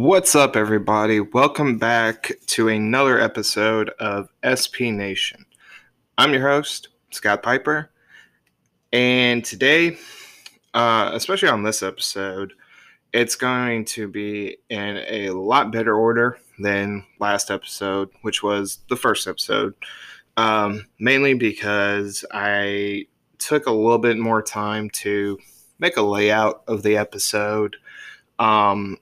What's up, everybody? Welcome back to another episode of SP Nation. I'm your host, Scott Piper, and today, uh, especially on this episode, it's going to be in a lot better order than last episode, which was the first episode, um, mainly because I took a little bit more time to make a layout of the episode. Um,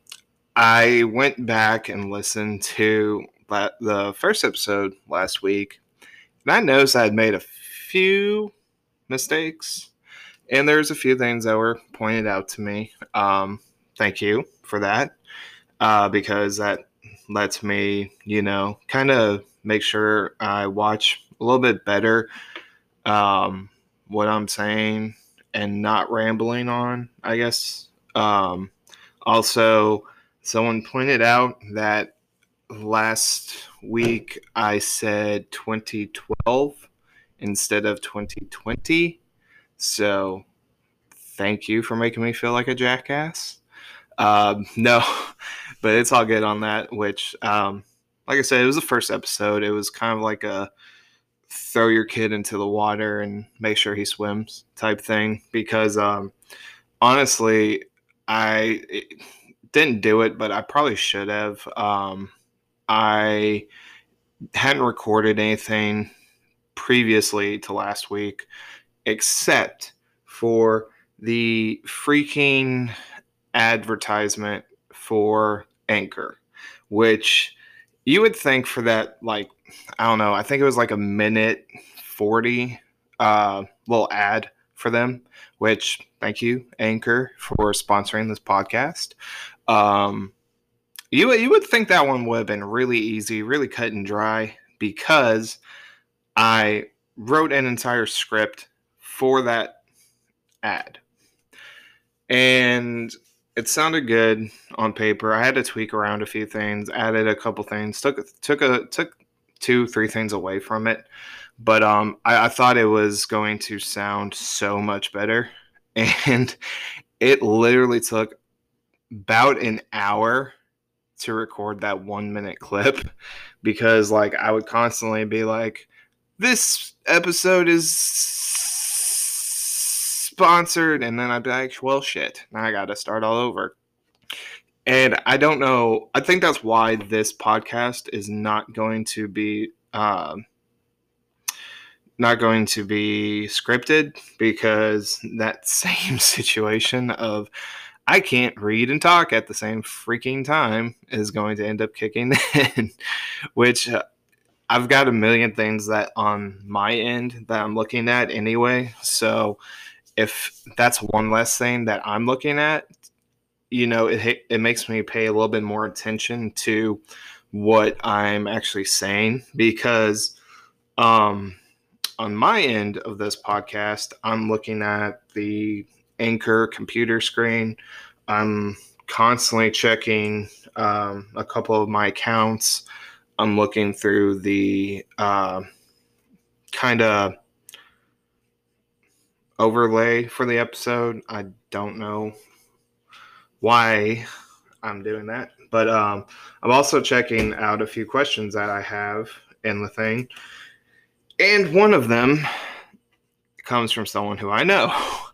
I went back and listened to the first episode last week, and I noticed I had made a few mistakes, and there's a few things that were pointed out to me. Um, thank you for that, uh, because that lets me, you know, kind of make sure I watch a little bit better um, what I'm saying and not rambling on, I guess. Um, also, Someone pointed out that last week I said 2012 instead of 2020. So thank you for making me feel like a jackass. Um, no, but it's all good on that. Which, um, like I said, it was the first episode. It was kind of like a throw your kid into the water and make sure he swims type thing. Because um, honestly, I. It, didn't do it, but I probably should have. Um, I hadn't recorded anything previously to last week except for the freaking advertisement for Anchor, which you would think for that, like, I don't know, I think it was like a minute 40 uh, little ad for them, which thank you, Anchor, for sponsoring this podcast. Um, you you would think that one would have been really easy, really cut and dry, because I wrote an entire script for that ad, and it sounded good on paper. I had to tweak around a few things, added a couple things, took took a took two three things away from it, but um, I, I thought it was going to sound so much better, and it literally took about an hour to record that one minute clip because like I would constantly be like, this episode is sponsored, and then I'd be like, well, shit, now I got to start all over. And I don't know. I think that's why this podcast is not going to be uh, not going to be scripted because that same situation of I can't read and talk at the same freaking time is going to end up kicking in, which uh, I've got a million things that on my end that I'm looking at anyway. So if that's one less thing that I'm looking at, you know, it it makes me pay a little bit more attention to what I'm actually saying because um on my end of this podcast, I'm looking at the Anchor computer screen. I'm constantly checking um, a couple of my accounts. I'm looking through the uh, kind of overlay for the episode. I don't know why I'm doing that, but um, I'm also checking out a few questions that I have in the thing. And one of them comes from someone who I know.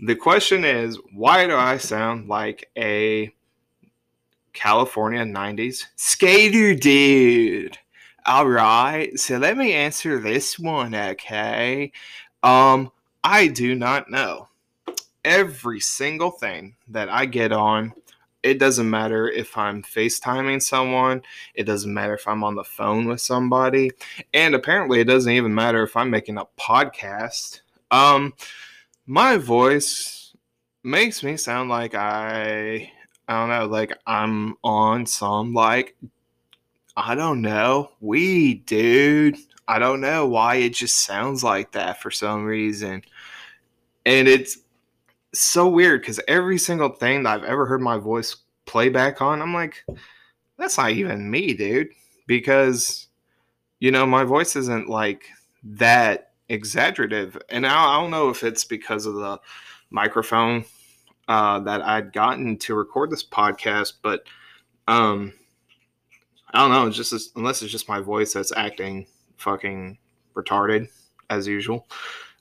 The question is, why do I sound like a California 90s skater dude? All right, so let me answer this one, okay? Um, I do not know. Every single thing that I get on, it doesn't matter if I'm FaceTiming someone, it doesn't matter if I'm on the phone with somebody, and apparently it doesn't even matter if I'm making a podcast. Um, my voice makes me sound like I I don't know, like I'm on some like I don't know, weed, dude. I don't know why it just sounds like that for some reason. And it's so weird because every single thing that I've ever heard my voice play back on, I'm like, that's not even me, dude. Because, you know, my voice isn't like that exaggerative. And I, I don't know if it's because of the microphone uh, that I'd gotten to record this podcast, but Um, I don't know. It's just unless it's just my voice that's acting fucking retarded as usual.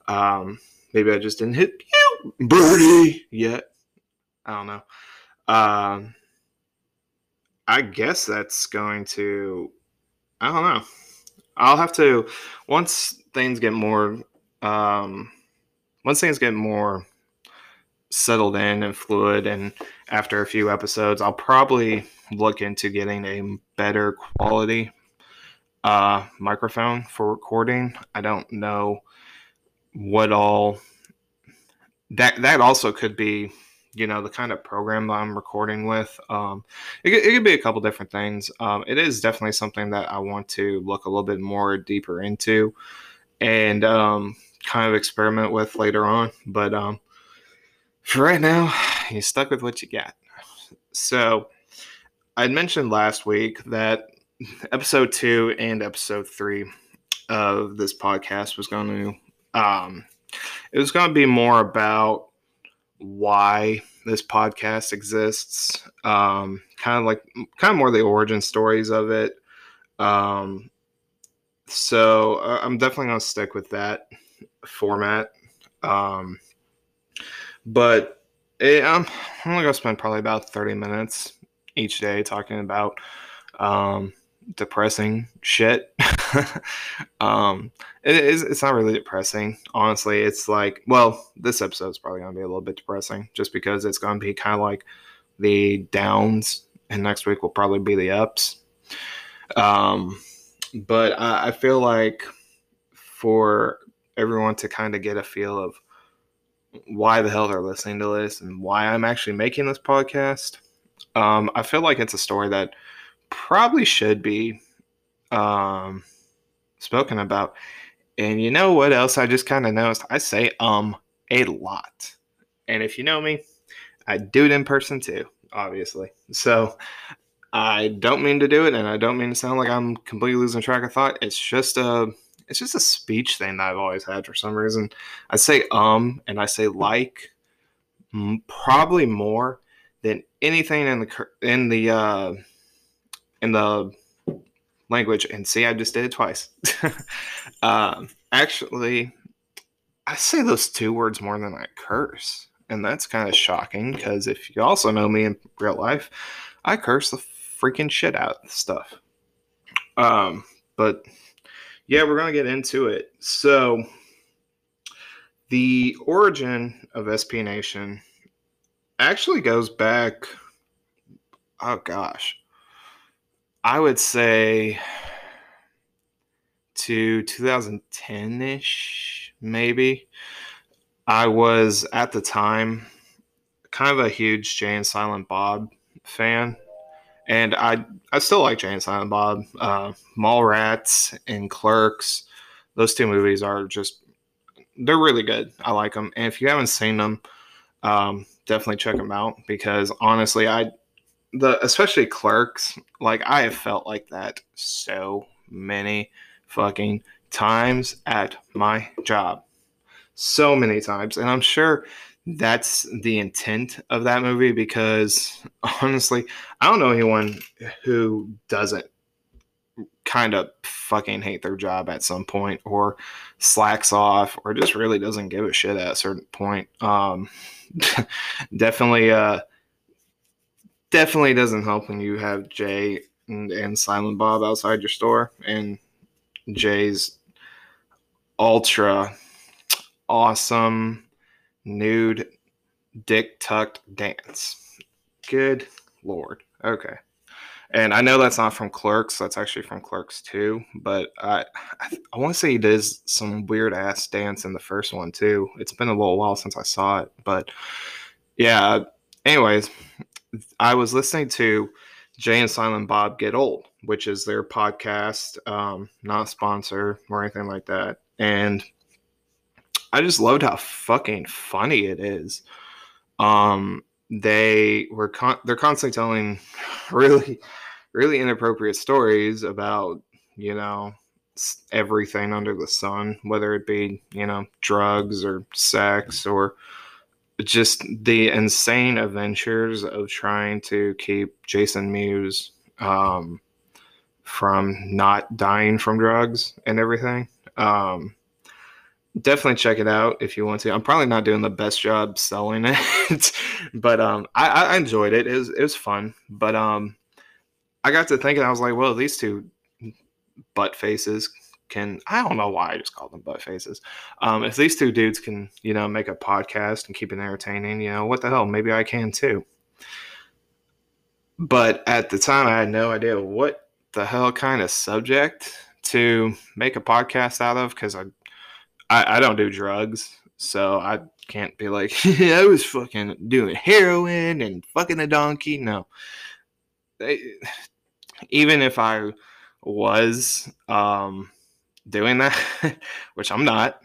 Um, maybe I just didn't hit you, birdie yet. I don't know. Um, I guess that's going to. I don't know. I'll have to once things get more. Um, once things get more settled in and fluid, and after a few episodes, I'll probably look into getting a better quality uh, microphone for recording. I don't know what all that that also could be you know the kind of program that i'm recording with um, it, it could be a couple different things um, it is definitely something that i want to look a little bit more deeper into and um, kind of experiment with later on but um, for right now you stuck with what you got. So i mentioned last week that episode two and episode three of this podcast was going to um, it was going to be more about why this podcast exists um, kind of like kind of more the origin stories of it um, so uh, i'm definitely to stick with that format um, but it, um, i'm only going to spend probably about 30 minutes each day talking about um, depressing shit. um, it is. It's not really depressing, honestly. It's like, well, this episode is probably gonna be a little bit depressing, just because it's gonna be kind of like the downs, and next week will probably be the ups. Um, but I, I feel like for everyone to kind of get a feel of why the hell they're listening to this and why I'm actually making this podcast. Um, I feel like it's a story that probably should be um, spoken about. And you know what else I just kind of noticed? I say um a lot. And if you know me, I do it in person too, obviously. So I don't mean to do it and I don't mean to sound like I'm completely losing track of thought. It's just a it's just a speech thing that I've always had for some reason. I say um and I say like probably more than anything in the in the uh in the language. And see, I just did it twice. um, actually, I say those two words more than I curse. And that's kind of shocking because if you also know me in real life, I curse the freaking shit out of stuff. Um, but yeah, we're to get into it. So, the origin of SP Nation actually goes back, oh gosh, I would say to 2010 ish, maybe. I was at the time kind of a huge Jay and Silent Bob fan. And I I still like Jay and Silent Bob. Uh, Mallrats and Clerks, those two movies are just they're really good. I like them. And if you haven't seen them, um, definitely check them out because honestly, I the especially clerks like i have felt like that so many fucking times at my job so many times and i'm sure that's the intent of that movie because honestly i don't know anyone who doesn't kind of fucking hate their job at some point or slacks off or just really doesn't give a shit at a certain point. Um definitely uh definitely doesn't help when you have Jay and, and Silent Bob outside your store and Jay's ultra awesome nude dick tucked dance. Good lord. Okay. And I know that's not from Clerks. That's actually from Clerks 2. But I, I, I want to say he does some weird ass dance in the first one too. It's been a little while since I saw it. But yeah. Anyways, I was listening to Jay and Silent Bob Get Old, which is their podcast, um, not a sponsor or anything like that. And I just loved how fucking funny it is. Um, they were con- they're constantly telling really, really inappropriate stories about you know everything under the sun, whether it be you know drugs or sex or just the insane adventures of trying to keep Jason Mewes um, from not dying from drugs and everything. Um, definitely check it out if you want to. I'm probably not doing the best job selling it, but um, I, I, enjoyed it. It was it was fun. But um, I got to thinking, I was like, well, these two butt faces can I don't know why I just call them butt faces. Um, if these two dudes can, you know, make a podcast and keep it entertaining, you know, what the hell? Maybe I can too. But at the time, I had no idea what the hell kind of subject to make a podcast out of because I, I, I don't do drugs, so I can't be like I was fucking doing heroin and fucking a donkey. No, they, even if I was um, doing that, which I'm not,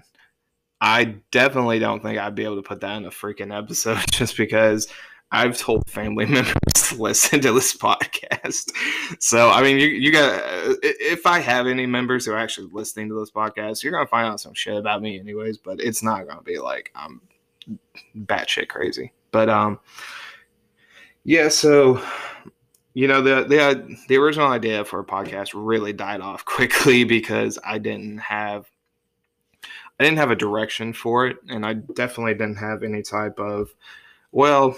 I definitely don't think I'd be able to put that in a freaking episode just because I've told family members to listen to this podcast. So, I mean, you, you got, if I have any members who are actually listening to this podcast, you're going to find out some shit about me, anyways, but it's not going to be like I'm batshit crazy. But, um, yeah, so you know the the the original idea for a podcast really died off quickly because I didn't have I didn't have a direction for it, and I definitely didn't have any type of well,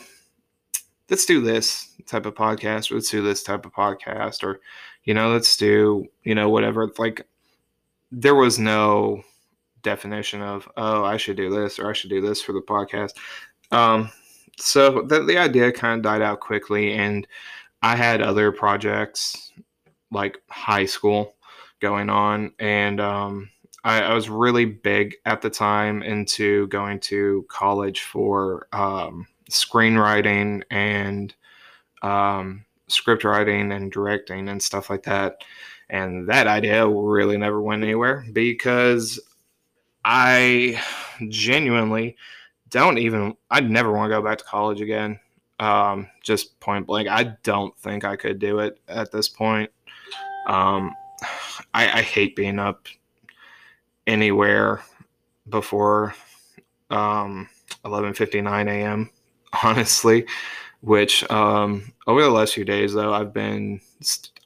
let's do this type of podcast, or let's do this type of podcast, or you know, let's do you know whatever. Like there was no definition of oh I should do this or I should do this for the podcast. Um, so the the idea kind of died out quickly and I had other projects like high school going on, and um, I, I, was really big at the time into going to college for um, screenwriting and um, script writing and directing and stuff like that. And that idea really never went anywhere because I genuinely don't even, I'd never want to go back to college again. Um, just point blank, I don't think I could do it at this point. Um, I, I hate being up anywhere before um, 11:59 a.m. Honestly, which um, over the last few days though, I've been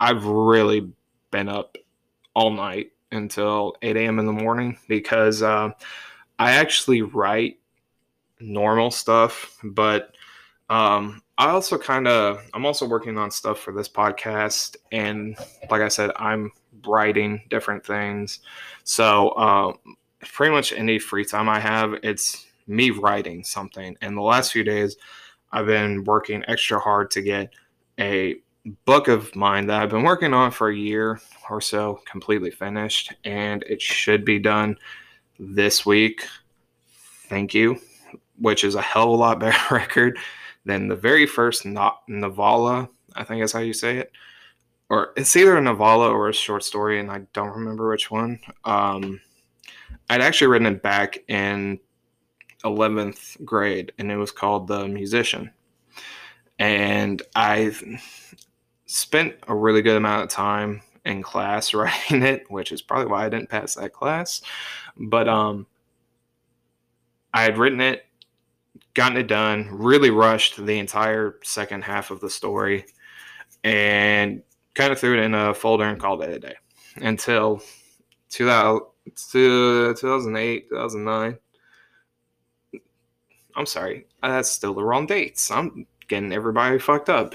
I've really been up all night until 8 a.m. in the morning because uh, I actually write normal stuff, but um, I also kind of I'm also working on stuff for this podcast, and like I said, I'm writing different things. So um, pretty much any free time I have, it's me writing something. And the last few days, I've been working extra hard to get a book of mine that I've been working on for a year or so completely finished, and it should be done this week. Thank you, which is a hell of a lot better record than the very first not novella, I think is how you say it, or it's either a novella or a short story, and I don't remember which one. Um, I'd actually written it back in 11th grade, and it was called The Musician. And I spent a really good amount of time in class writing it, which is probably why I didn't pass that class. But um, I had written it gotten it done, really rushed the entire second half of the story, and kind of threw it in a folder and called it a day until 2008, 2009. I'm sorry, that's still the wrong dates. I'm getting everybody fucked up.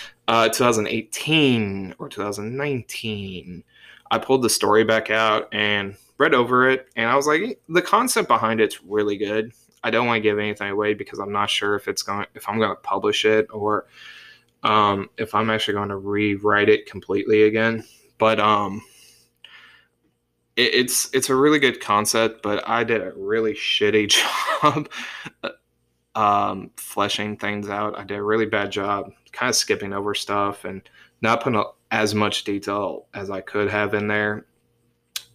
uh, 2018 or 2019, I pulled the story back out and read over it, and I was like, the concept behind it's really good. I don't want to give anything away because I'm not sure if it's going if I'm going to publish it or um, if I'm actually going to rewrite it completely again. But um, it, it's it's a really good concept, but I did a really shitty job um, fleshing things out. I did a really bad job, kind of skipping over stuff and not putting as much detail as I could have in there.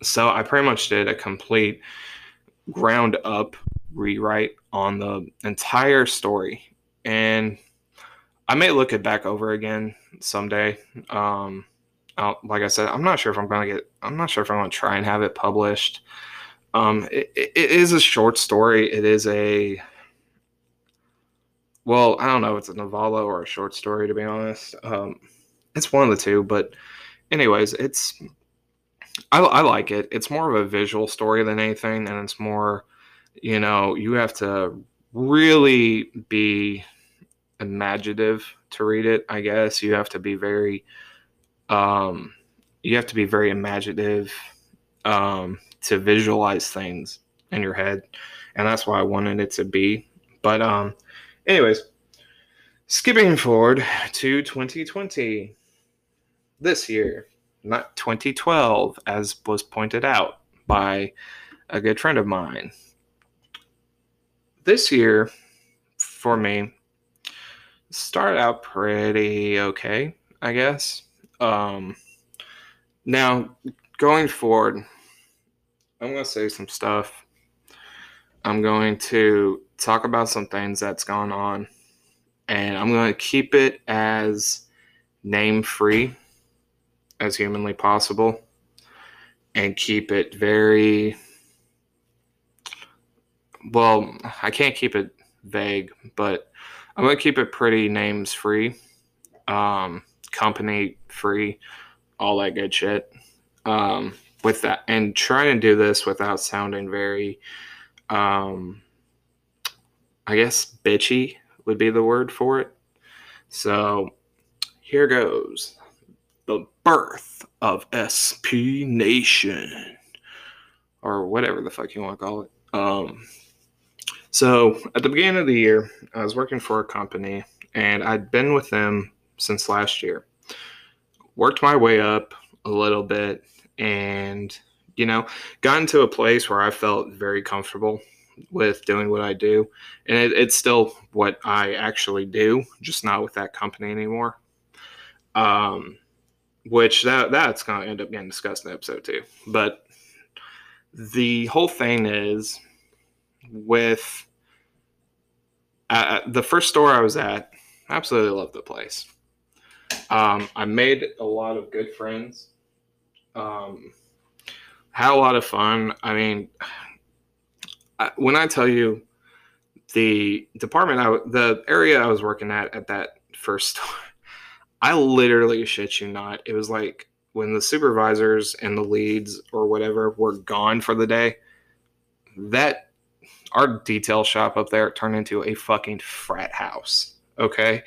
So I pretty much did a complete ground up rewrite on the entire story. And I may look it back over again someday. Um, Like I said, I'm not sure if I'm going to get, I'm not sure if I'm going to try and have it published. Um, it, it is a short story. It is a, well, I don't know, it's a novella or a short story to be honest. Um, it's one of the two, but anyways, it's I, I like it. It's more of a visual story than anything, and it's more, you know, you have to really be imaginative to read it. I guess you have to be very, um, you have to be very imaginative um, to visualize things in your head, and that's why I wanted it to be. But um, anyways, skipping forward to 2020, this year not 2012, as was pointed out by a good friend of mine. This year, for me, started out pretty okay, I guess. Um, now, going forward, I'm going to say some stuff. I'm going to talk about some things that's gone on, and I'm going to keep it as name free as humanly possible and keep it very well i can't keep it vague but i'm going to keep it pretty names free um, company free all that good shit um, with that and try and do this without sounding very um, i guess bitchy would be the word for it so here goes the birth of SP Nation, or whatever the fuck you want to call it. Um, so at the beginning of the year, I was working for a company, and I'd been with them since last year. Worked my way up a little bit, and you know, got into a place where I felt very comfortable with doing what I do, and it, it's still what I actually do, just not with that company anymore. Um, which that that's going to end up getting discussed in episode two. But the whole thing is with uh, the first store I was at. Absolutely loved the place. Um, I made a lot of good friends. Um, had a lot of fun. I mean, I, when I tell you the department, I the area I was working at at that first store I literally shit you not. It was like when the supervisors and the leads or whatever were gone for the day, that our detail shop up there turned into a fucking frat house. Okay.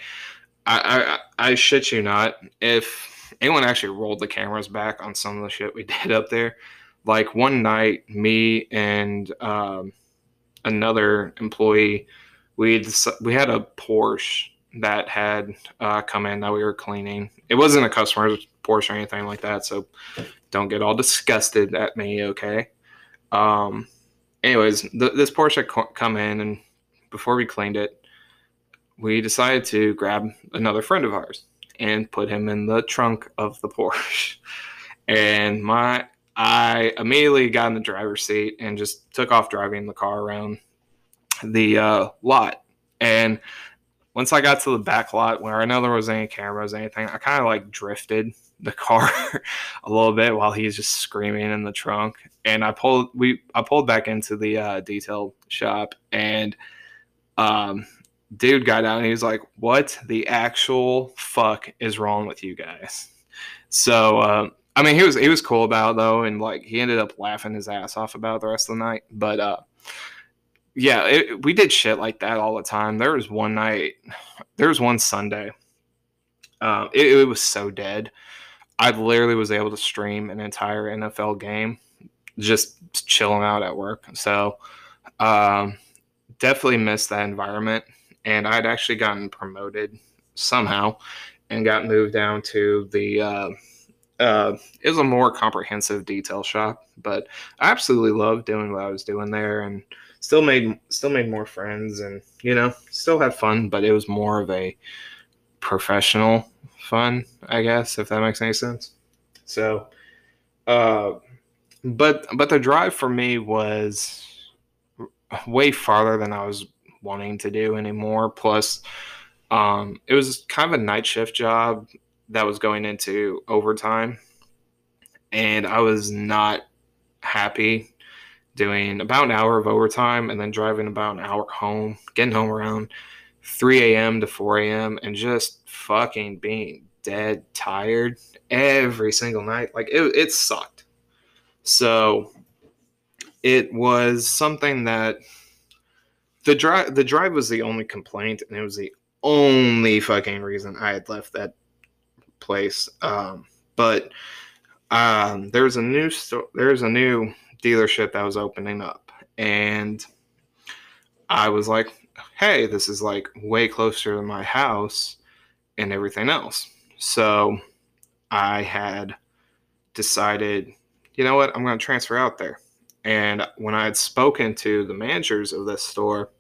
I, I, I shit you not. If anyone actually rolled the cameras back on some of the shit we did up there, like one night, me and um, another employee, we we had a Porsche that had uh, come in that we were cleaning. It wasn't a customer's Porsche or anything like that, so don't get all disgusted at me, okay? Um, anyways, th- this Porsche had come in, and before we cleaned it, we decided to grab another friend of ours and put him in the trunk of the Porsche. And my I immediately got in the driver's seat and just took off driving the car around the uh, lot. And once I got to the back lot where I know there was any cameras, anything, I kind of like drifted the car a little bit while he's just screaming in the trunk. And I pulled we I pulled back into the uh, detail shop and um dude got out and he was like, "What the actual fuck is wrong with you guys?" So uh, I mean, he was he was cool about it though, and like he ended up laughing his ass off about the rest of the night. But uh, yeah, it, we did shit like that all the time. There was one night, there was one Sunday. Uh, it, it, was so dead. I literally was able to stream an entire NFL game, just chilling out at work. So, um, definitely missed that environment. And I'd actually gotten promoted somehow, and got moved down to the. Uh, uh, it was a more comprehensive detail shop, but I absolutely loved doing what I was doing there, and still made still made more friends and you know still had fun but it was more of a professional fun i guess if that makes any sense so uh but but the drive for me was way farther than i was wanting to do anymore plus um it was kind of a night shift job that was going into overtime and i was not happy doing about an hour of overtime and then driving about an hour home, getting home around 3 a.m. to 4 a.m. and just fucking being dead tired every single night. Like it, it sucked. So it was something that the drive the drive was the only complaint and it was the only fucking reason I had left that place. Um, but um, there's a new sto- there's a new dealership that was opening up, and I was like, hey, this is like way closer to my house and everything else. So I had decided, you know what, I'm going to transfer out there. And when I had spoken to the managers of this store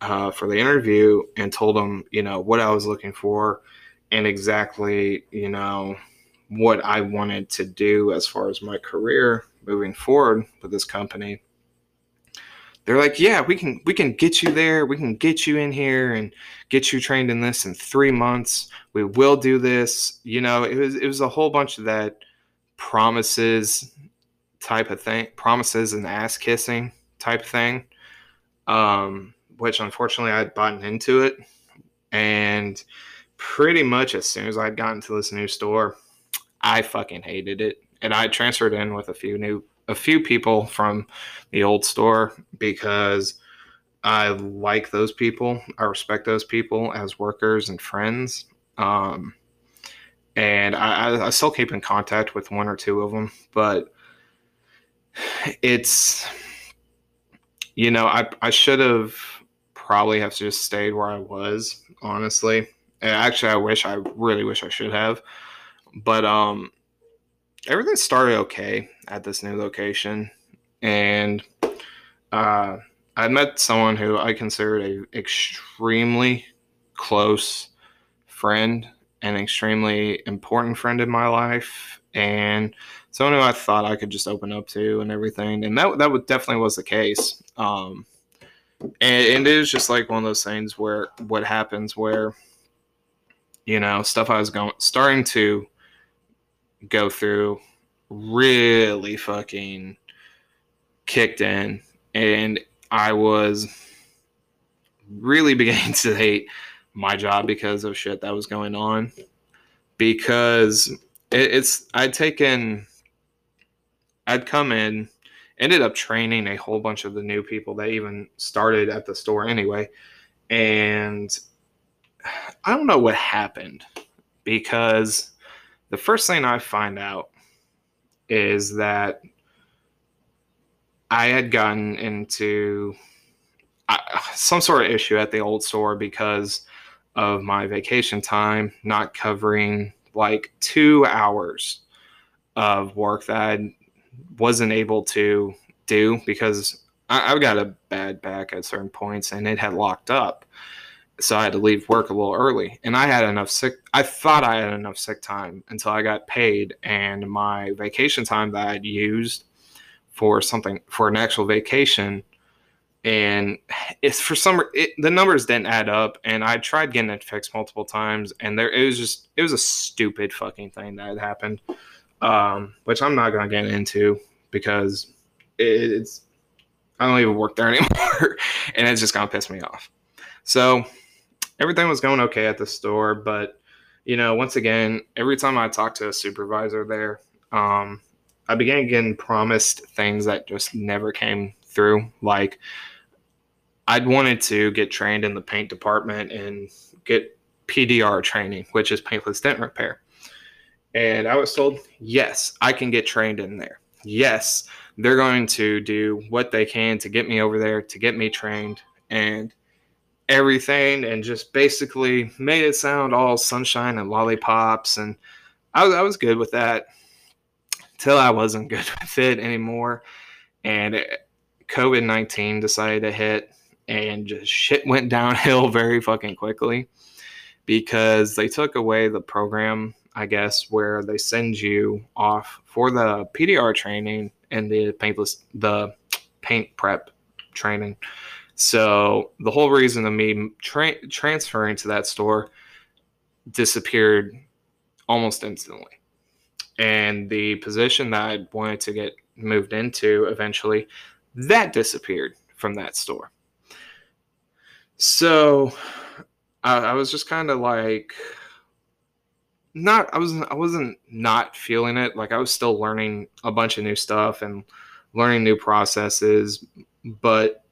uh, for the interview and told them, you know, what I was looking for and exactly, you know, what I wanted to do as far as my career moving forward with this company, they're like, yeah, we can we can get you there. We can get you in here and get you trained in this in three months. We will do this. You know, it was it was a whole bunch of that promises type of thing, promises and ass kissing type thing. Um, which unfortunately I'd bought into it, and pretty much as soon as I'd gotten to this new store, I fucking hated it, and I transferred in with a few new a few people from the old store because I like those people. I respect those people as workers and friends. Um, and I, I, still keep in contact with one or two of them, but it's, you know, I, I should have probably have just stayed where I was, honestly. And actually, I wish, I really wish I should have. But, um, everything started okay at this new location, and uh, I met someone who I considered a extremely close friend, an extremely important friend in my life, and someone who I thought I could just open up to and everything. And that that definitely was the case. Um, and, and it was just like one of those things where what happens where you know stuff I was going starting to go through really fucking kicked in. And I was really beginning to hate my job because of shit that was going on. Because it, it's I'd taken I'd come in ended up training a whole bunch of the new people that even started at the store anyway. And I don't know what happened because the first thing I find out is that I had gotten into some sort of issue at the old store because of my vacation time not covering like two hours of work that I wasn't able to do because I, have got a bad back at certain points and it had locked up so I had to leave work a little early. And I had enough sick. I thought I had enough sick time until I got paid, and my vacation time that I'd used for something for an actual vacation, and it's for some it, the numbers didn't add up. And I tried getting it fixed multiple times, and there it was just it was a stupid fucking thing that had happened, um, which I'm not gonna get into because it's I don't even work there anymore, and it's just gonna piss me off. So everything was going okay at the store, but you know, once again, every time I talked to a supervisor there, um, I began getting promised things that just never came through. Like, I'd wanted to get trained in the paint department and get PDR training, which is paintless dent repair. And I was told, yes, I can get trained in there. Yes, they're going to do what they can to get me over there, to get me trained. And everything and just basically made it sound all sunshine and lollipops. And I was, I was good with that till I wasn't good with it anymore. And COVID 19 decided to hit and just shit went downhill very fucking quickly because they took away the program, I guess, where they send you off for the PDR training and the paintless, the paint prep training. So the whole reason of me tra- transferring to that store disappeared almost instantly. And the position that I wanted to get moved into eventually, that disappeared from that store. So I, I was just kind of like not I wasn't I wasn't not feeling it. Like I was still learning a bunch of new stuff and learning new processes, but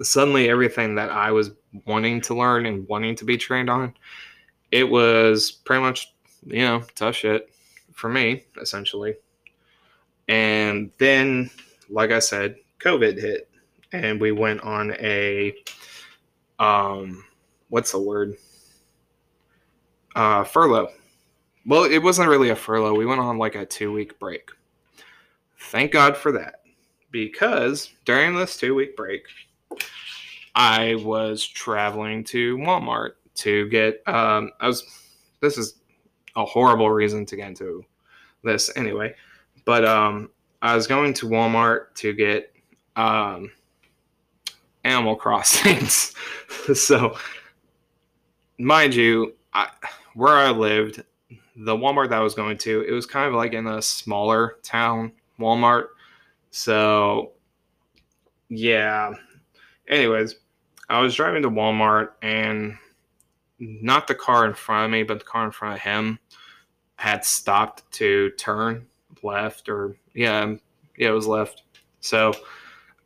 suddenly everything that I was wanting to learn and wanting to be trained on, it was pretty much, you know, tough shit for me, essentially. And then, like I said, COVID hit and we went on a um what's the word? Uh furlough. Well, it wasn't really a furlough. We went on like a 2-week break. Thank God for that. Because during this 2-week break, I was traveling to Walmart to get um I was this is a horrible reason to get into this anyway. But um I was going to Walmart to get um Animal Crossings. so mind you, I, where I lived, the Walmart that I was going to, it was kind of like in a smaller town Walmart. So yeah. Anyways, I was driving to Walmart and not the car in front of me, but the car in front of him had stopped to turn left or yeah, yeah, it was left. So,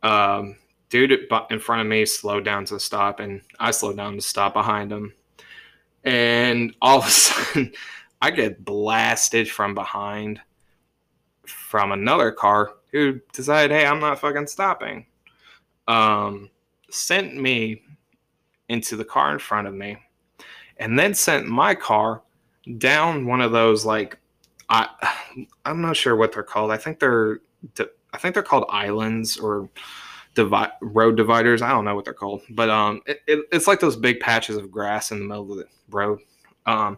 um, dude in front of me slowed down to stop, and I slowed down to stop behind him. And all of a sudden, I get blasted from behind from another car who decided, hey, I'm not fucking stopping. Um, sent me into the car in front of me and then sent my car down one of those like I I'm not sure what they're called. I think they're I think they're called islands or road dividers. I don't know what they're called, but um, it, it, it's like those big patches of grass in the middle of the road. Um,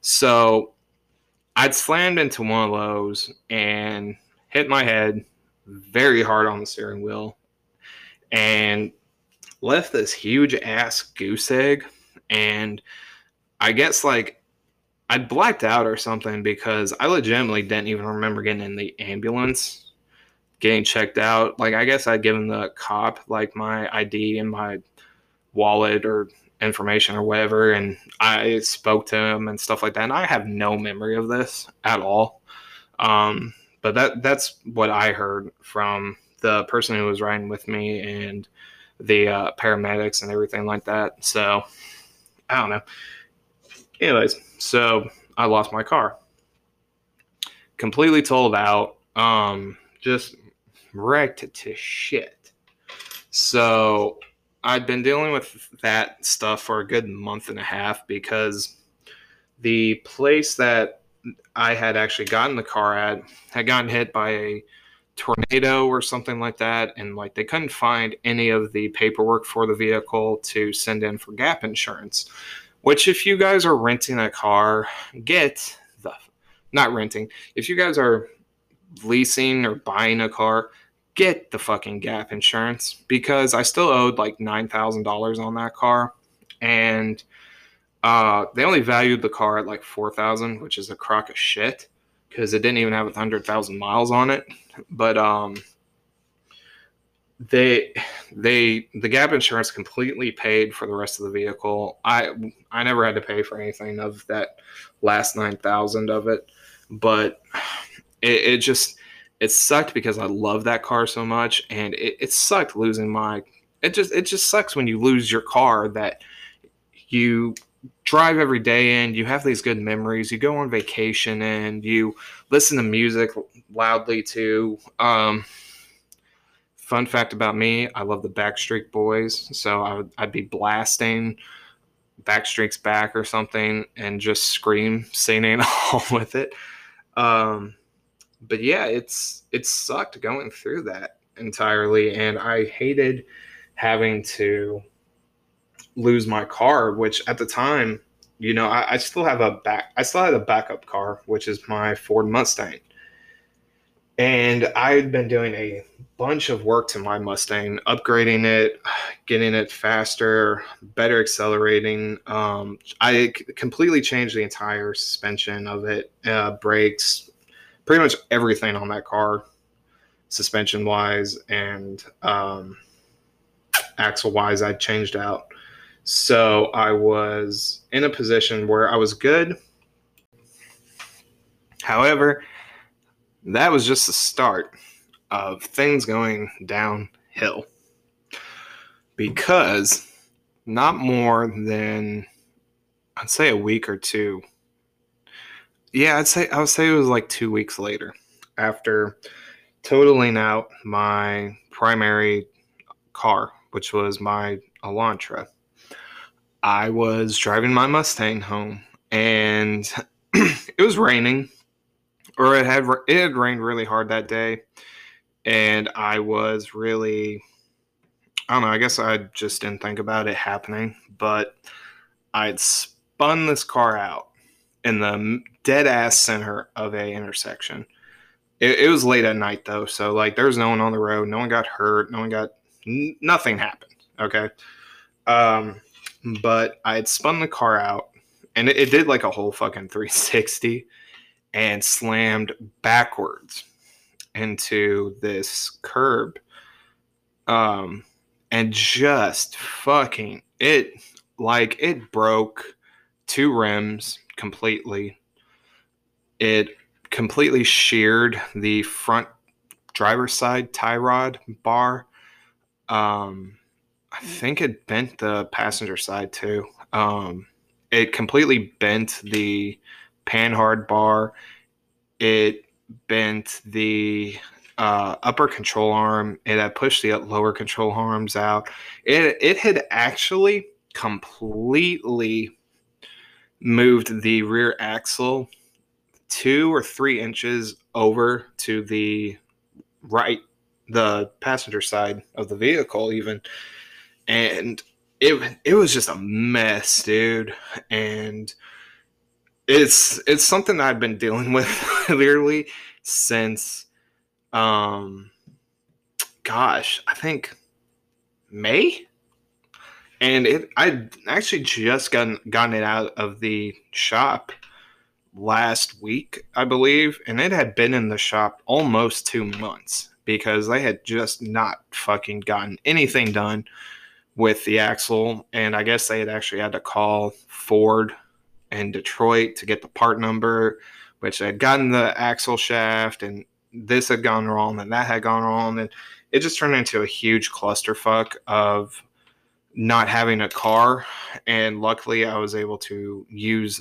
so I'd slammed into one of those and hit my head very hard on the steering wheel, and left this huge ass goose egg. And I guess like I blacked out or something because I legitimately didn't even remember getting in the ambulance, getting checked out. Like I guess I'd given the cop like my ID and my wallet or information or whatever, and I spoke to him and stuff like that. And I have no memory of this at all. Um, but that that's what I heard from the person who was riding with me and the uh, paramedics and everything like that. So I don't know. Anyways, so I lost my car. Completely totaled out. Um, just wrecked to shit. So I'd been dealing with that stuff for a good month and a half because the place that I had actually gotten the car at had gotten hit by a tornado or something like that and like they couldn't find any of the paperwork for the vehicle to send in for gap insurance which if you guys are renting a car get the not renting if you guys are leasing or buying a car get the fucking gap insurance because i still owed like $9000 on that car and uh, they only valued the car at like 4000 which is a crock of shit because it didn't even have a hundred thousand miles on it. But um, they they the gap insurance completely paid for the rest of the vehicle. I I never had to pay for anything of that last nine thousand of it, but it, it, just it sucked because I love that car so much, and it, it sucked losing my. It just it just sucks when you lose your car that you drive every day and you have these good memories. You go on vacation and you listen to music loudly too. Um, fun fact about me, I love the Backstreet Boys, so I would, I'd be blasting Backstreet's Back or something and just scream singing along with it. Um, but yeah, it's it sucked going through that entirely, and I hated having to lose my car, which at the time, you know, I, I still have a back, I still had a backup car, which is my Ford Mustang. And I had been doing a bunch of work to my Mustang, upgrading it, getting it faster, better accelerating. Um, I completely changed the entire suspension of it, uh, brakes, pretty much everything on that car, suspension wise and um, axle wise. I changed out So I was in a position where I was good. However, that was just the start of things going downhill. Because not more than I'd say a week or two. Yeah, I'd say I would say it was like two weeks later after totaling out my primary car, which was my Elantra. I was driving my Mustang home and it was raining or it had it had rained really hard that day and I was really I don't know, I guess I just didn't think about it happening, but I'd spun this car out in the dead ass center of a intersection. It, it, was late at night though, so like there was no one on the road, no one got hurt, no one got n- nothing happened. Okay, um, but I had spun the car out, and it, it did like a whole fucking 360, and slammed backwards into this curb, um, and just fucking it like it broke two rims completely. It completely sheared the front driver's side tie rod bar. Um, I think it bent the passenger side too. Um, it completely bent the panhard bar. It bent the uh, upper control arm. It had pushed the lower control arms out. It it had actually completely moved the rear axle two or three inches over to the right, the passenger side of the vehicle, even. And it it was just a mess, dude. And it's it's something I've been dealing with literally since um gosh, I think May and it I actually just gotten gotten it out of the shop last week, I believe, and it had been in the shop almost two months because they had just not fucking gotten anything done with the axle, and I guess they had actually had to call Ford in Detroit to get the part number, which had gotten the axle shaft, and this had gone wrong, and that had gone wrong, and it just turned into a huge clusterfuck of not having a car and luckily i was able to use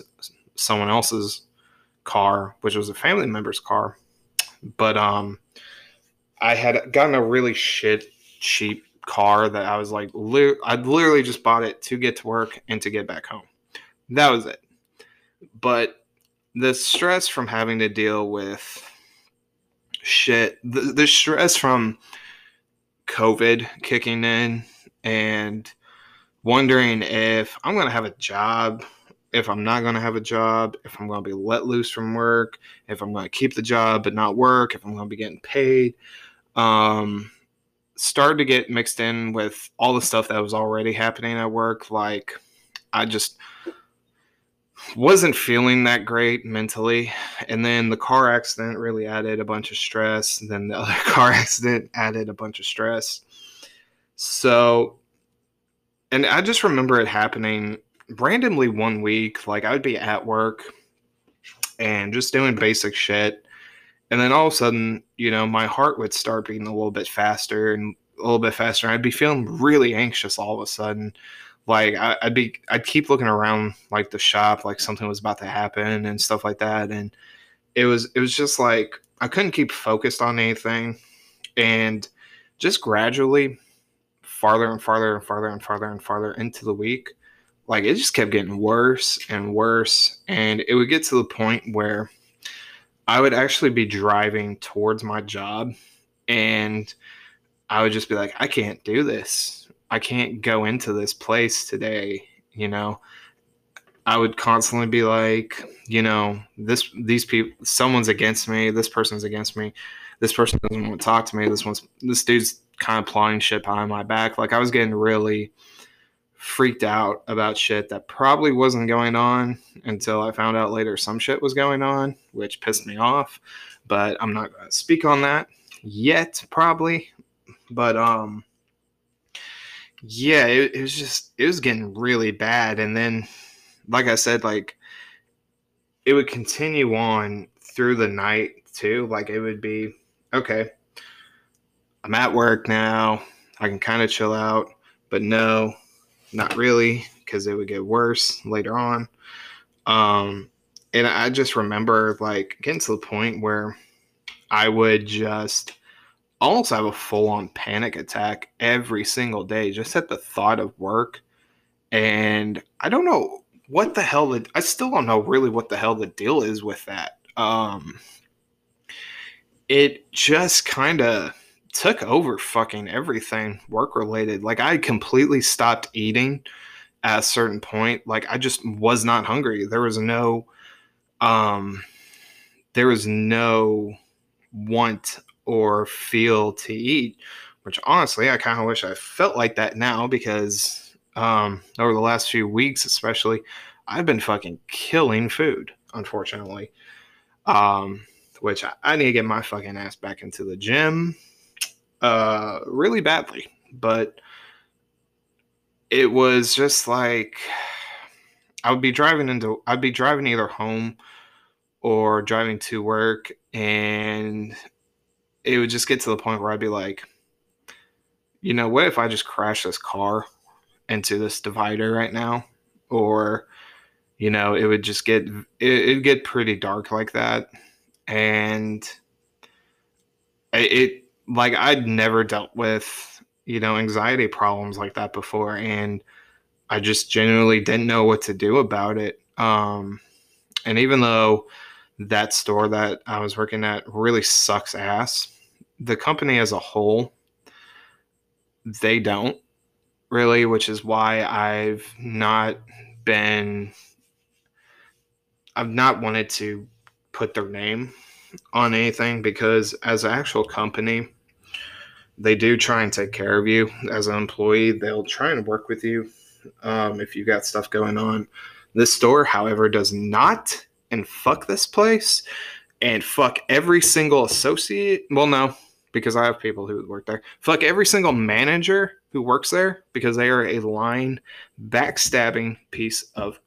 someone else's car which was a family member's car. But um i had gotten a really shit cheap car that i was like li- i literally just bought it to get to work and to get back home. That was it. But the stress from having to deal with shit the, the stress from covid kicking in and wondering if I'm going to have a job, if I'm not going to have a job, if I'm going to be let loose from work, if I'm going to keep the job but not work, if I'm going to be getting paid. Um, started to get mixed in with all the stuff that was already happening at work. Like, I just wasn't feeling that great mentally. And then the car accident really added a bunch of stress. Then the other car accident added a bunch of stress. So and I just remember it happening randomly one week. Like I would be at work and just doing basic shit. And then all of a sudden, you know, my heart would start beating a little bit faster and a little bit faster. I'd be feeling really anxious all of a sudden. Like I, would be, I'd keep looking around like the shop, like something was about to happen and stuff like that. And it was, it was just like I couldn't keep focused on anything. And just gradually, farther and farther and farther and farther and farther into the week, like it just kept getting worse and worse. And it would get to the point where I would actually be driving towards my job and I would just be like, I can't do this. I can't go into this place today, you know. I would constantly be like, you know, this these people someone's against me, this person's against me, this person doesn't want to talk to me, this one's this dude's kind of plotting shit behind my back. Like I was getting really freaked out about shit that probably wasn't going on until I found out later some shit was going on, which pissed me off. But I'm not going to speak on that yet, probably. But um, yeah, it, it was just it was getting really bad, and then, like I said, like it would continue on through the night too. Like it would be okay. I'm at work now. I can kind of chill out, but no, not really, because it would get worse later on. Um, and I just remember like getting to the point where I would just almost have a full on panic attack every single day just at the thought of work. And I don't know what the hell the, I still don't know really what the hell the deal is with that. Um, it just kind of took over fucking everything work related. Like I completely stopped eating at a certain point. Like I just was not hungry. There was no um there was no want or feel to eat, which honestly I kind of wish I felt like that now because um over the last few weeks especially I've been fucking killing food, unfortunately. Um which I, I need to get my fucking ass back into the gym uh, really badly. But it was just like I would be driving into I'd be driving either home or driving to work and it would just get to the point where I'd be like, you know, what if I just crash this car into this divider right now? Or, you know, it would just get it, it'd get pretty dark like that. And it like I'd never dealt with, you know, anxiety problems like that before and I just genuinely didn't know what to do about it. Um and even though that store that I was working at really sucks ass, the company as a whole they don't really, which is why I've not been I've not wanted to put their name on anything because as an actual company, they do try and take care of you as an employee. They'll try and work with you um, if you got stuff going on. This store, however, does not. And fuck this place and fuck every single associate. Well, no, because I have people who work there. Fuck every single manager who works there because they are a line backstabbing piece of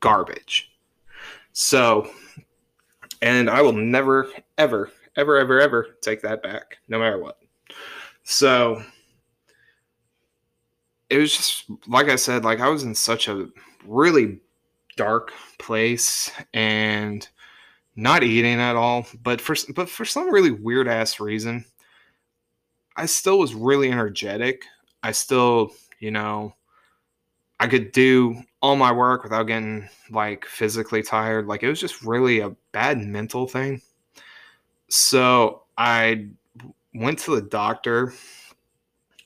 garbage. So, and I will never, ever, ever, ever, ever take that back, no matter what. So it was just like I said, like I was in such a really dark place and not eating at all, but for but for some really weird ass reason, I still was really energetic. I still, you know, I could do all my work without getting like physically tired. Like it was just really a bad mental thing. So I went to the doctor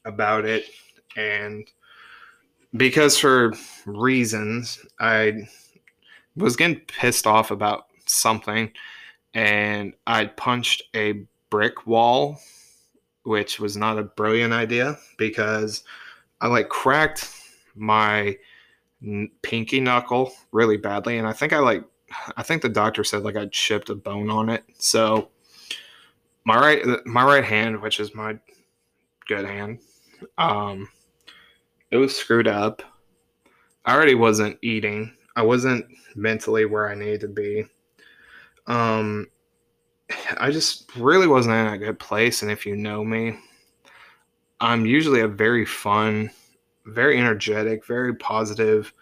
about it and because for reasons I was getting pissed off about something and I punched a brick wall which was not a brilliant idea because I like cracked my pinky knuckle really badly and I think I like I think the doctor said like I chipped a bone on it so my right my right hand, which is my good hand, um, it was screwed up. I already wasn't eating. I wasn't mentally where I needed to be. Um, I just really wasn't in a good place. And if you know me, I'm usually a very fun, very energetic, very positive.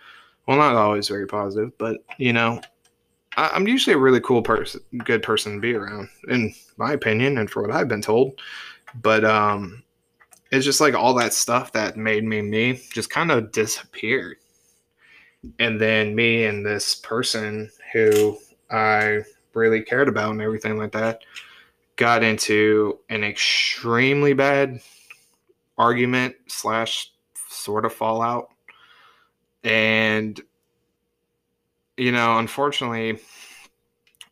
Well, not always very positive, but you know, I, am usually a really cool person, good person to be around, in my opinion, and for what I've been told. But um, it's just like all that stuff that made me me just kind of disappeared. And then me and this person who I really cared about and everything like that got into an extremely bad argument slash sort of fallout. And you know, unfortunately,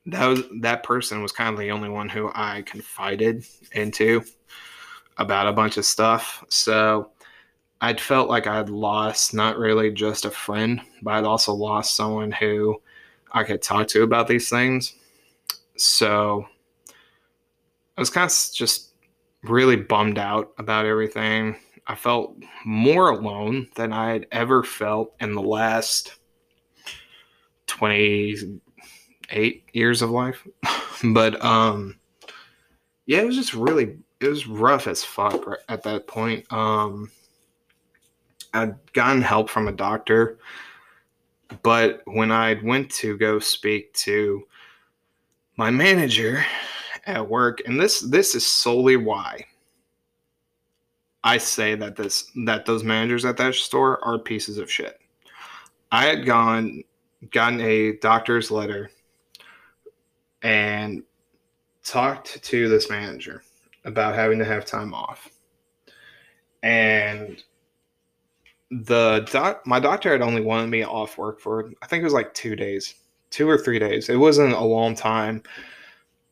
that was that person was kind of the only one who I confided into about a bunch of stuff. So I'd felt like I'd lost not really just a friend, but I'd also lost someone who I could talk to about these things. So I was kind of just really bummed out about everything. I felt more alone than I had ever felt in the last 28 years of life. but um yeah, it was just really it was rough as fuck at that point. Um I'd gotten help from a doctor, but when I went to go speak to my manager at work, and this this is solely why I say that this that those managers at that store are pieces of shit. I had gone gotten a doctor's letter and talked to this manager about having to have time off. And the doc my doctor had only wanted me off work for I think it was like 2 days, 2 or 3 days. It wasn't a long time.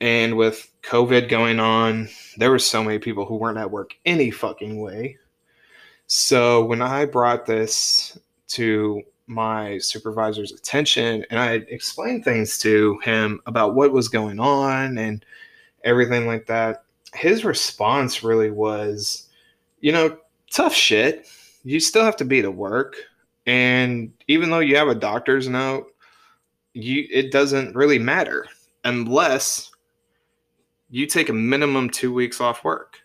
And with COVID going on, there were so many people who weren't at work any fucking way. So when I brought this to my supervisor's attention and I explained things to him about what was going on and everything like that, his response really was, you know, tough shit. You still have to be to work. And even though you have a doctor's note, you it doesn't really matter unless you take a minimum two weeks off work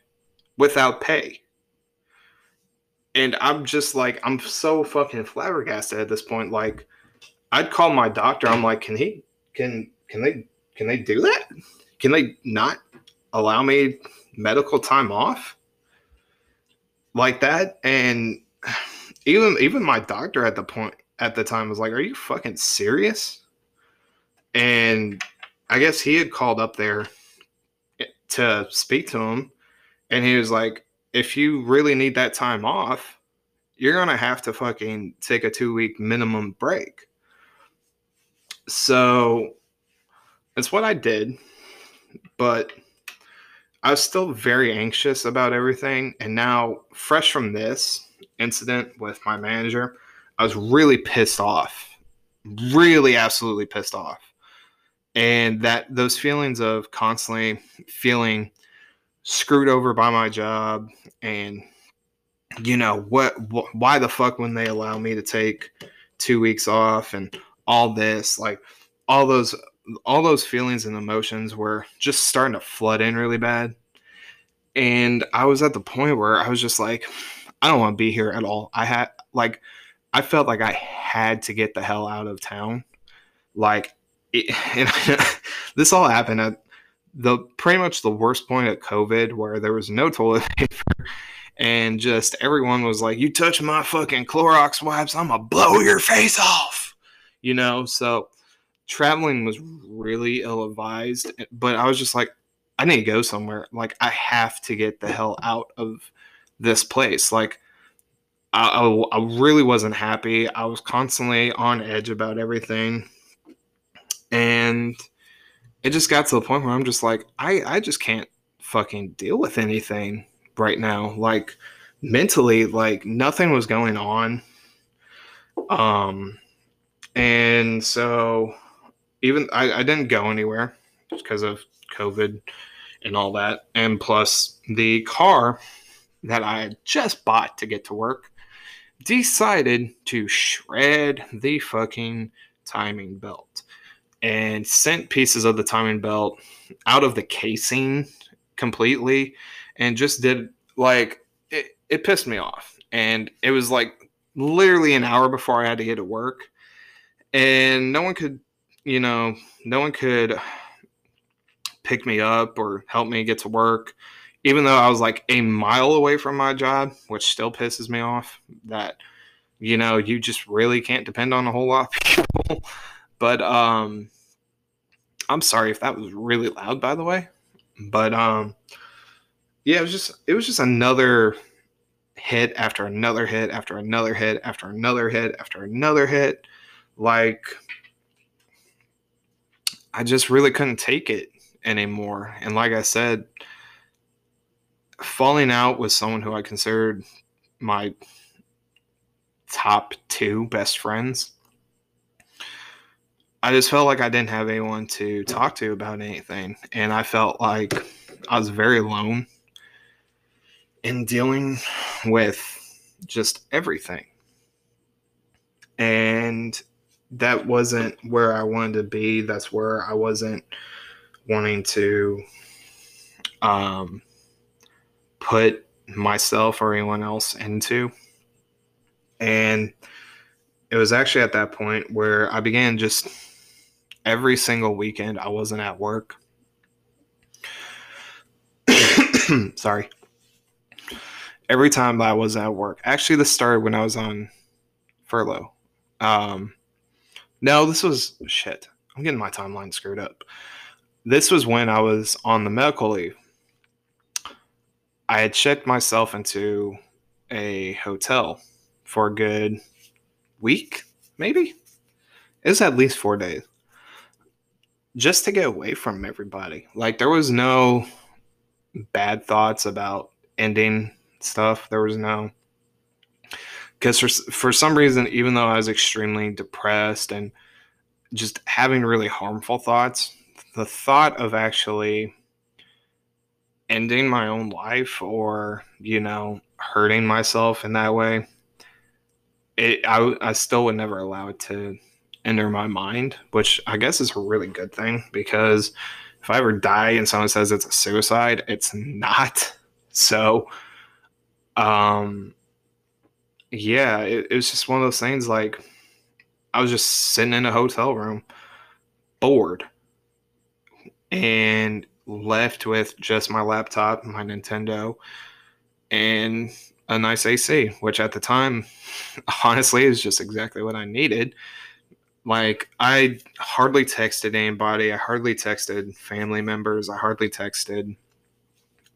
without pay. And I'm just like, I'm so fucking flabbergasted at this point. Like, I'd call my doctor. I'm like, can he, can, can they, can they do that? Can they not allow me medical time off like that? And even, even my doctor at the point, at the time was like, are you fucking serious? And I guess he had called up there to speak to him and he was like if you really need that time off you're gonna have to fucking take a two week minimum break. So that's what i did but i was still very anxious about everything and now fresh from this incident with my manager i was really pissed off really absolutely pissed off and that those feelings of constantly feeling screwed over by my job and you know what, what why the fuck when they allow me to take two weeks off and all this like all those all those feelings and emotions were just starting to flood in really bad. And i was at the point where i was just like i don't want to be here at all. I had like i felt like i had to get the hell out of town. Like it, this all happened at the pretty much the worst point of COVID where there was no toilet paper and just everyone was like, You touch my fucking Clorox wipes, I'm gonna blow your face off. You know, so traveling was really ill advised, but I was just like, I need to go somewhere. Like, I have to get the hell out of this place. Like, I, I, I really wasn't happy. I was constantly on edge about everything and it just got to the point where I'm just like, I, I just can't fucking deal with anything right now. Like mentally, like nothing was going on. Um, and so even I, I didn't go anywhere because of COVID and all that. And plus the car that I had just bought to get to work decided to shred the fucking timing belt and sent pieces of the timing belt out of the casing completely and just did like it, it pissed me off. And it was like literally an hour before I had to get to work. And no one could, you know, no one could pick me up or help me get to work, even though I was like a mile away from my job, which still pisses me off that, you know, you just really can't depend on a whole lot of people. But um, I'm sorry if that was really loud, by the way. But um, yeah, it was just it was just another hit after another hit after another hit after another hit after another hit. Like I just really couldn't take it anymore. And like I said, falling out with someone who I considered my top two best friends I just felt like I didn't have anyone to talk to about anything. And I felt like I was very alone. in dealing with just everything. And that wasn't where I wanted to be. That's where I wasn't wanting to um, put myself or anyone else into. And it was actually at that point where I began just every single weekend I wasn't at work. Sorry. Every time I was at work. Actually, this started when I was on furlough. Um, no, this was shit. I'm getting my timeline screwed up. This was when I was on the medical leave. I had checked myself into a hotel for a good week, maybe. It was at least four days. Just to get away from everybody. Like there was no bad thoughts about ending stuff. There was no because for, for some reason, even though I was extremely depressed and just having really harmful thoughts, the thought of actually ending my own life or, you know, hurting myself in that way, it, I, I still would never allow it to enter my mind, which I guess is a really good thing because if I ever die and someone says it's a suicide, it's not. So, um, yeah, it, it was just one of those things like I was just sitting in a hotel room, bored, and left with just my laptop, my Nintendo, and a nice AC, which at the time, honestly, is just exactly what I needed. Like, I hardly texted anybody. I hardly texted family members. I hardly texted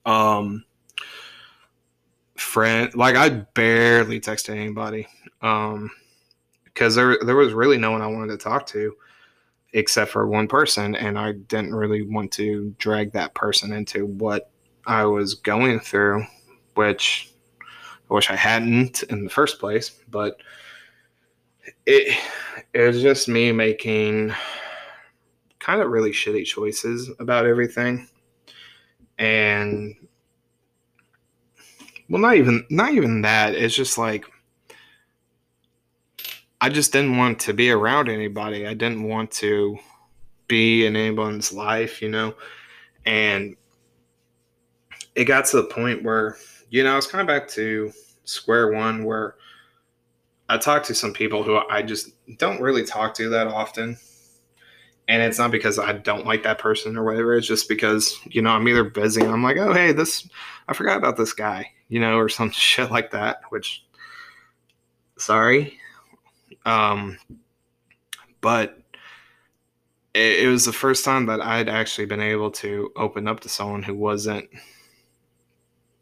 um friend like I barely texted anybody. Um because there there was really no one I wanted to talk to except for one person and I didn't really want to drag that person into what I was going through, which I wish I hadn't in the first place, but it it was just me making kind of really shitty choices about everything. And well not even not even that. It's just like i just didn't want to be around anybody. I didn't want to be in anyone's life you know? And it got to the point where you know it's kind of back to square one where i talked to some people who i just don't really talk to that often and it's not because I don't like that person or whatever. It's just because you know I'm either busy and I'm like, oh hey, this I forgot about this guy, you know, or some shit like that. Which, sorry, um, but it, it was the first time that I'd actually been able to open up to someone who wasn't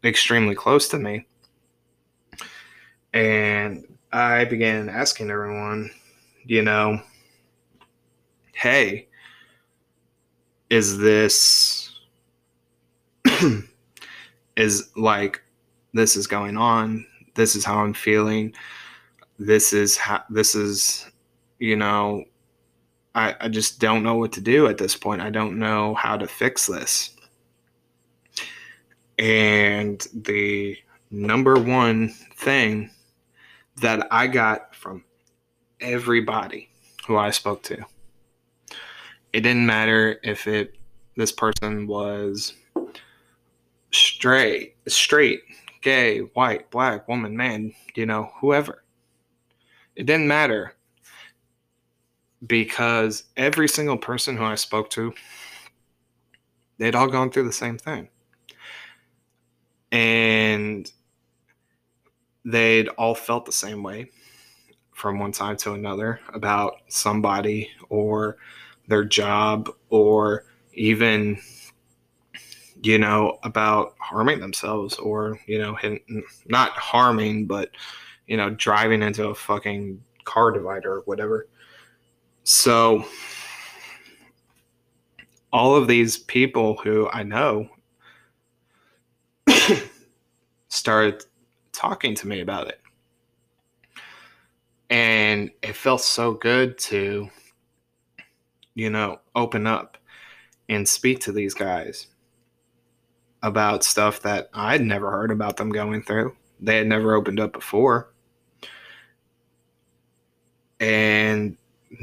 extremely close to me, and I began asking everyone, you know hey, is this is like this is going on this is how i'm feeling this is how this is you know I, I just don't know what to do at this point. I don't know how to fix this. And the number one thing that i got from everybody who i spoke to it didn't matter if it this person was straight, straight, gay, white, black, woman, man, you know, whoever. It didn't matter because every single person who I spoke to, they'd all gone through the same thing. And they'd all felt the same way from one side to another about somebody or their job or even you know about harming themselves or you know not harming but you know driving into a fucking car divider or whatever. So all of these people who i know started talking to me about it and it felt so good to you know, open up and speak to these guys. about stuff that I'd never heard about them going through. They had never opened up before. And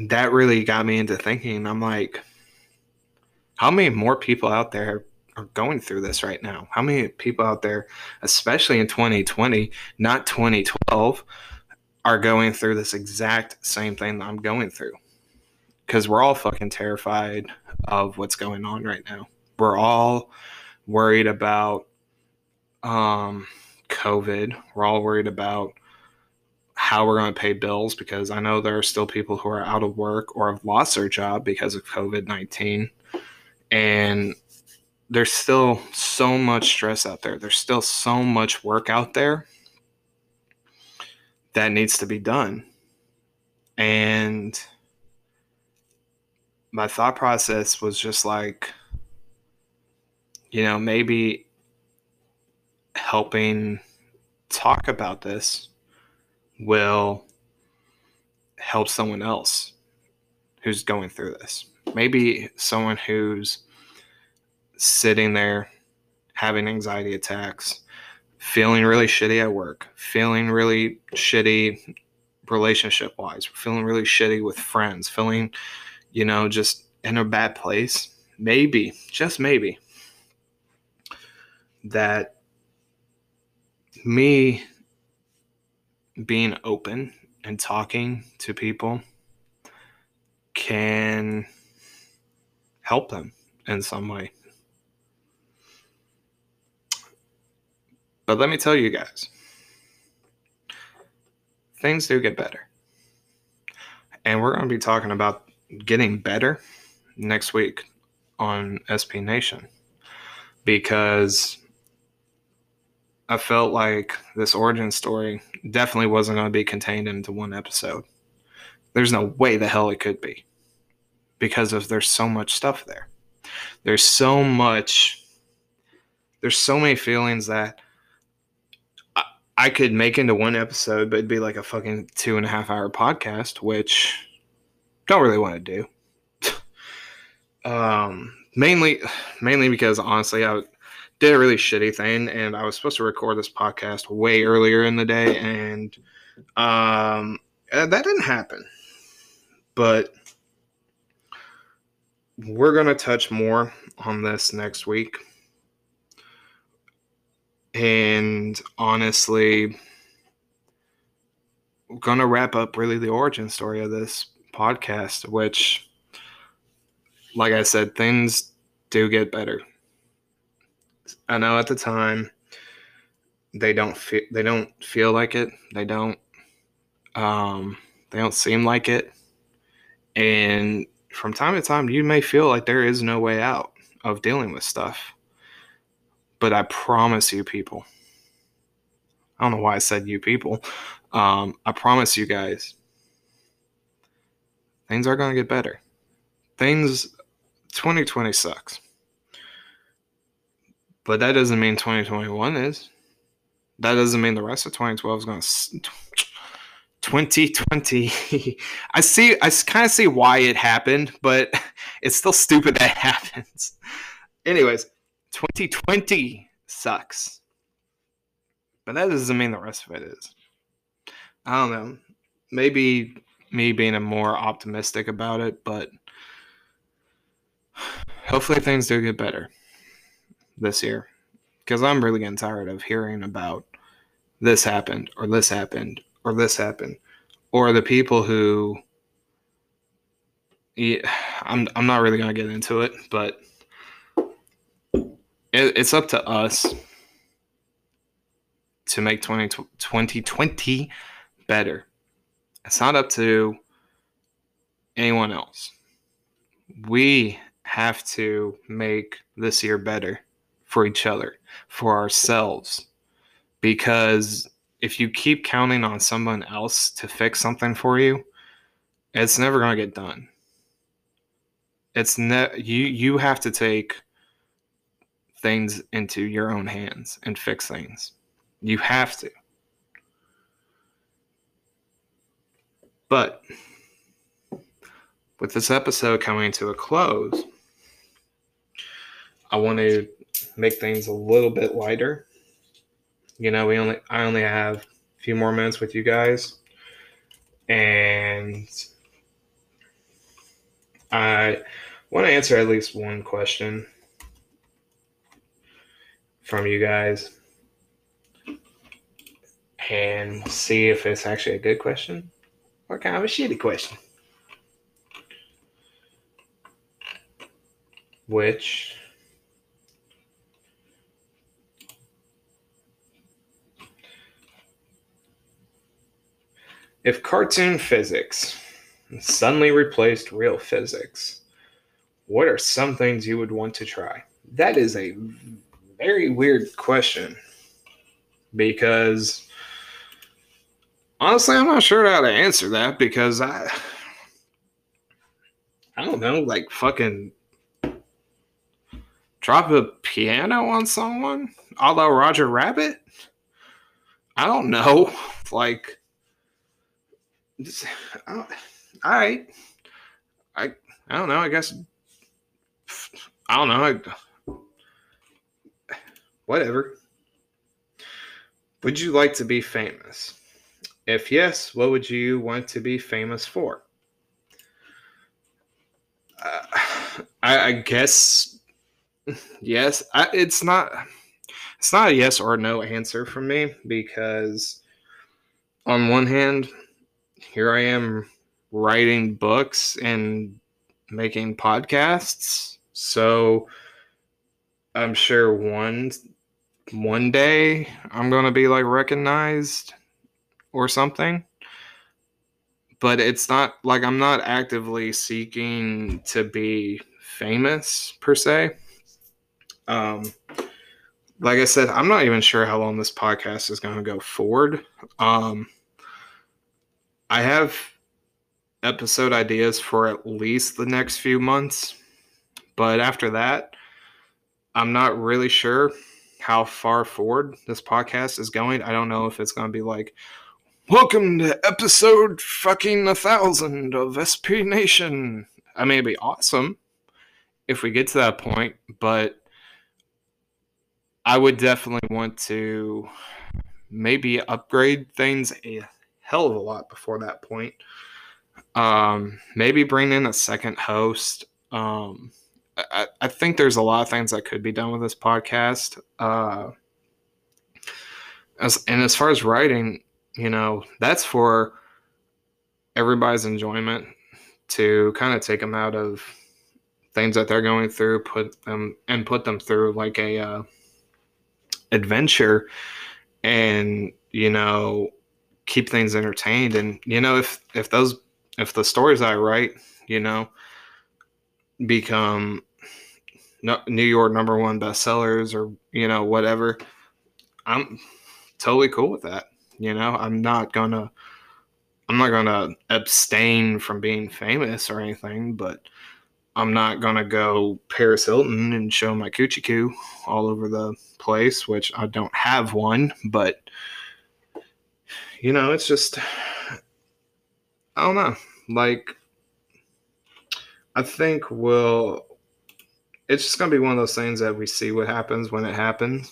that really got me into thinking. I'm like, how many more people out there are going through this right now? How many people out there, especially in 2020, not 2012, are going through this exact same thing that I'm going through? Because we're all fucking terrified of what's going on right now. We're all worried about um, COVID. We're all worried about how we're going to pay bills because I know there are still people who are out of work or have lost their job because of COVID 19. And there's still so much stress out there. There's still so much work out there that needs to be done. And my thought process was just like, you know, maybe helping talk about this will help someone else who's going through this. Maybe someone who's sitting there having anxiety attacks, feeling really shitty at work, feeling really shitty relationship wise, feeling really shitty with friends, feeling, you know, just in a bad place. Maybe, just maybe, that me being open and talking to people can help them in some way. But let me tell you guys, things do get better. And we're going to be talking about getting better next week on SP Nation because I felt like this origin story definitely wasn't going to be contained into one episode. There's no way the hell it could be because of there's so much stuff there. There's so much. There's so many feelings that I, could make into one episode, but it'd be like a fucking two and a half hour podcast, which don't really want to do. um, mainly, mainly because honestly, I did a really shitty thing, and I was supposed to record this podcast way earlier in the day, and um, uh, that didn't happen. But we're gonna touch more on this next week, and honestly, gonna wrap up really the origin story of this podcast, which, like I said, things do get better I know at the time they don't feel they don't feel like it. They don't um they don't seem like it. And from time to time you may feel like there is no way out of dealing with stuff. But I promise you people. I don't know why I said you people. Um, I promise you guys things are going to get better. Things 2020 sucks. But that doesn't mean 2021 is. That doesn't mean the rest of 2012 is going to. 2020. I see. I kind of see why it happened, but it's still stupid that happens. Anyways, 2020 sucks. But that doesn't mean the rest of it is. I don't know. Maybe me being a more optimistic about it, but hopefully things do get better this year because I'm really getting tired of hearing about this happened or this happened or this happened or the people who yeah, I'm I'm not really gonna get into it, but it, it's up to us to make 20, 2020 better. It's not up to anyone else. We have to make this year better for each other, for ourselves. Because if you keep counting on someone else to fix something for you, it's never going to get done. It's ne- you you have to take things into your own hands and fix things. You have to. But with this episode coming to a close, I want to make things a little bit lighter. You know, we only I only have a few more minutes with you guys. And I want to answer at least one question from you guys and see if it's actually a good question or kind of a shitty question. Which if cartoon physics suddenly replaced real physics, what are some things you would want to try? That is a very weird question because honestly, I'm not sure how to answer that because I I don't know, like fucking drop a piano on someone, although Roger Rabbit. I don't know, like. all right, I I don't know. I guess I don't know. I, whatever. Would you like to be famous? If yes, what would you want to be famous for? Uh, I, I, guess yes. I, it's not. It's not a yes or no answer for me because, on one hand, here I am writing books and making podcasts. So I'm sure one one day I'm going to be like recognized or something. But it's not like I'm not actively seeking to be famous per se. Um, like I said, I'm not even sure how long this podcast is going to go forward. Um, I have episode ideas for at least the next few months, but after that, I'm not really sure how far forward this podcast is going. I don't know if it's going to be like, welcome to episode fucking a thousand of SP Nation. I mean, it'd be awesome if we get to that point, but I would definitely want to maybe upgrade things a hell of a lot before that point. Um, maybe bring in a second host. Um, I, I think there's a lot of things that could be done with this podcast. Uh, as, and as far as writing, you know, that's for everybody's enjoyment to kind of take them out of things that they're going through, put them and put them through like a uh, adventure, and you know, keep things entertained. And you know, if if those if the stories I write, you know, become New York number one bestsellers or you know whatever, I'm totally cool with that. You know, I'm not gonna I'm not gonna abstain from being famous or anything, but I'm not gonna go Paris Hilton and show my coochie coo all over the place, which I don't have one, but you know, it's just I don't know. Like I think we'll it's just gonna be one of those things that we see what happens when it happens.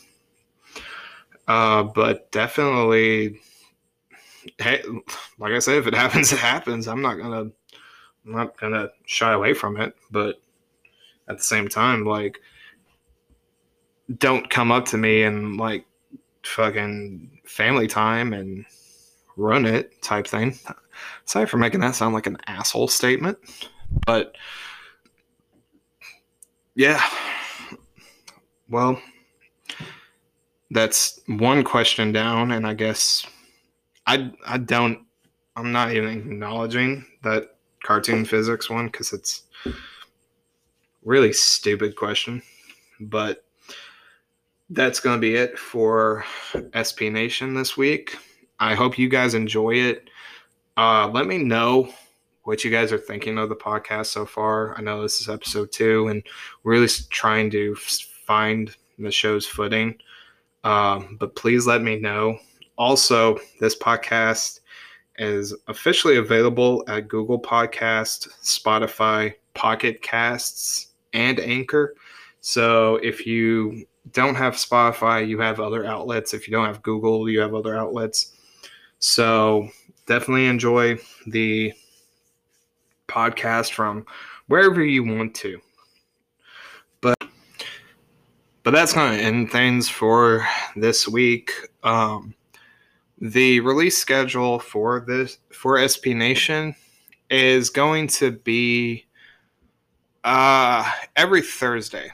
Uh, but definitely, hey, like I said, if it happens, it happens. I'm not gonna, I'm not gonna shy away from it. But at the same time, like, don't come up to me and like fucking family time and run it type thing. Sorry for making that sound like an asshole statement, but yeah. Well, that's one question down, and I guess I I don't I'm not even acknowledging that cartoon physics one because it's really stupid question, but that's going to be it for SP Nation this week. I hope you guys enjoy it. Uh, let me know what you guys are thinking of the podcast so far. I know this is episode two, and we're really trying to find the show's footing. Um, but please let me know. Also, this podcast is officially available at Google Podcast, Spotify, Pocket Casts, and Anchor. So if you don't have Spotify, you have other outlets. If you don't have Google, you have other outlets. So definitely enjoy the podcast from wherever you want to. But but that's going to end things for this week. Um, the release schedule for this for SP Nation is going to be uh, every Thursday.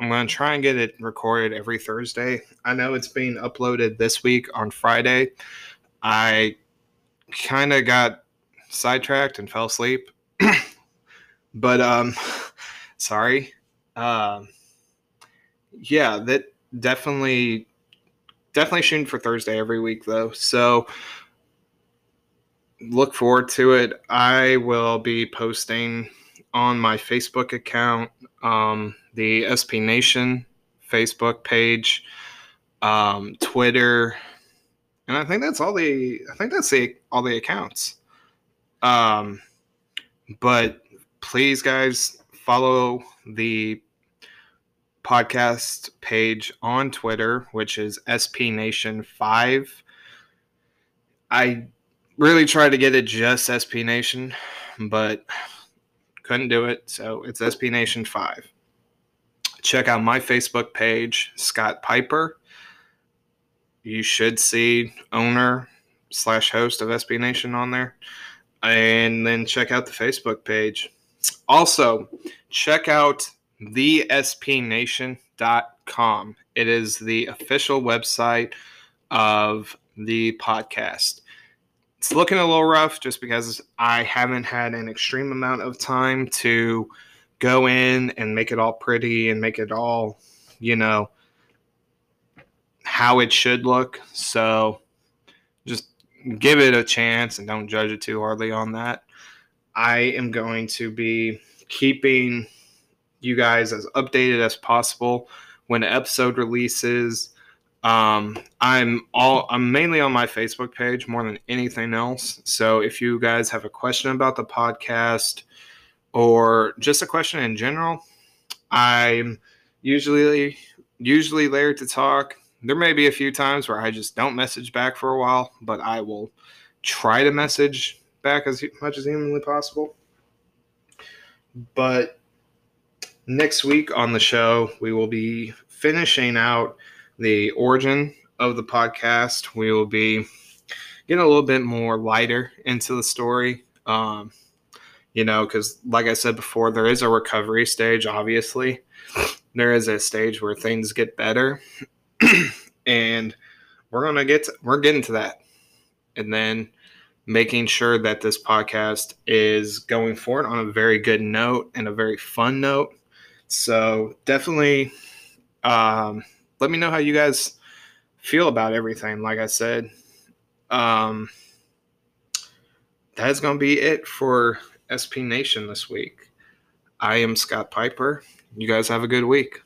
I'm going to try and get it recorded every Thursday. I know it's being uploaded this week on Friday. I kind of got sidetracked and fell asleep. But um sorry. Um yeah, that definitely definitely shooting for Thursday every week though. So look forward to it. I will be posting on my Facebook account, um, the SP Nation Facebook page, um, Twitter, and I think that's all the I think that's the all the accounts. Um, but please, guys, follow the podcast page on Twitter, which is SP Nation Five. I really tried to get it just SP Nation, but couldn't do it. So it's SP Nation 5. Check out my Facebook page, Scott Piper. You should see owner slash host of SP Nation on there. And then check out the Facebook page. Also, check out thespnation.com. It is the official website of the podcast it's looking a little rough just because I haven't had an extreme amount of time to go in and make it all pretty and make it all, you know, how it should look. So just give it a chance and don't judge it too hardly on that. I am going to be keeping you guys as updated as possible when the episode releases um, I'm all I'm mainly on my Facebook page more than anything else. So if you guys have a question about the podcast or just a question in general, I'm usually usually there to talk. There may be a few times where I just don't message back for a while, but I will try to message back as much as humanly possible. But next week on the show, we will be finishing out the origin of the podcast. We will be getting a little bit more lighter into the story. Um, you know, because like I said before, there is a recovery stage, obviously. There is a stage where things get better. and we're gonna get we're getting to that. And then making sure that this podcast is going forward on a very good note and a very fun note. So definitely um, let me know how you guys feel about everything. Like I said, um, that's going to be it for SP Nation this week. I am Scott Piper. You guys have a good week.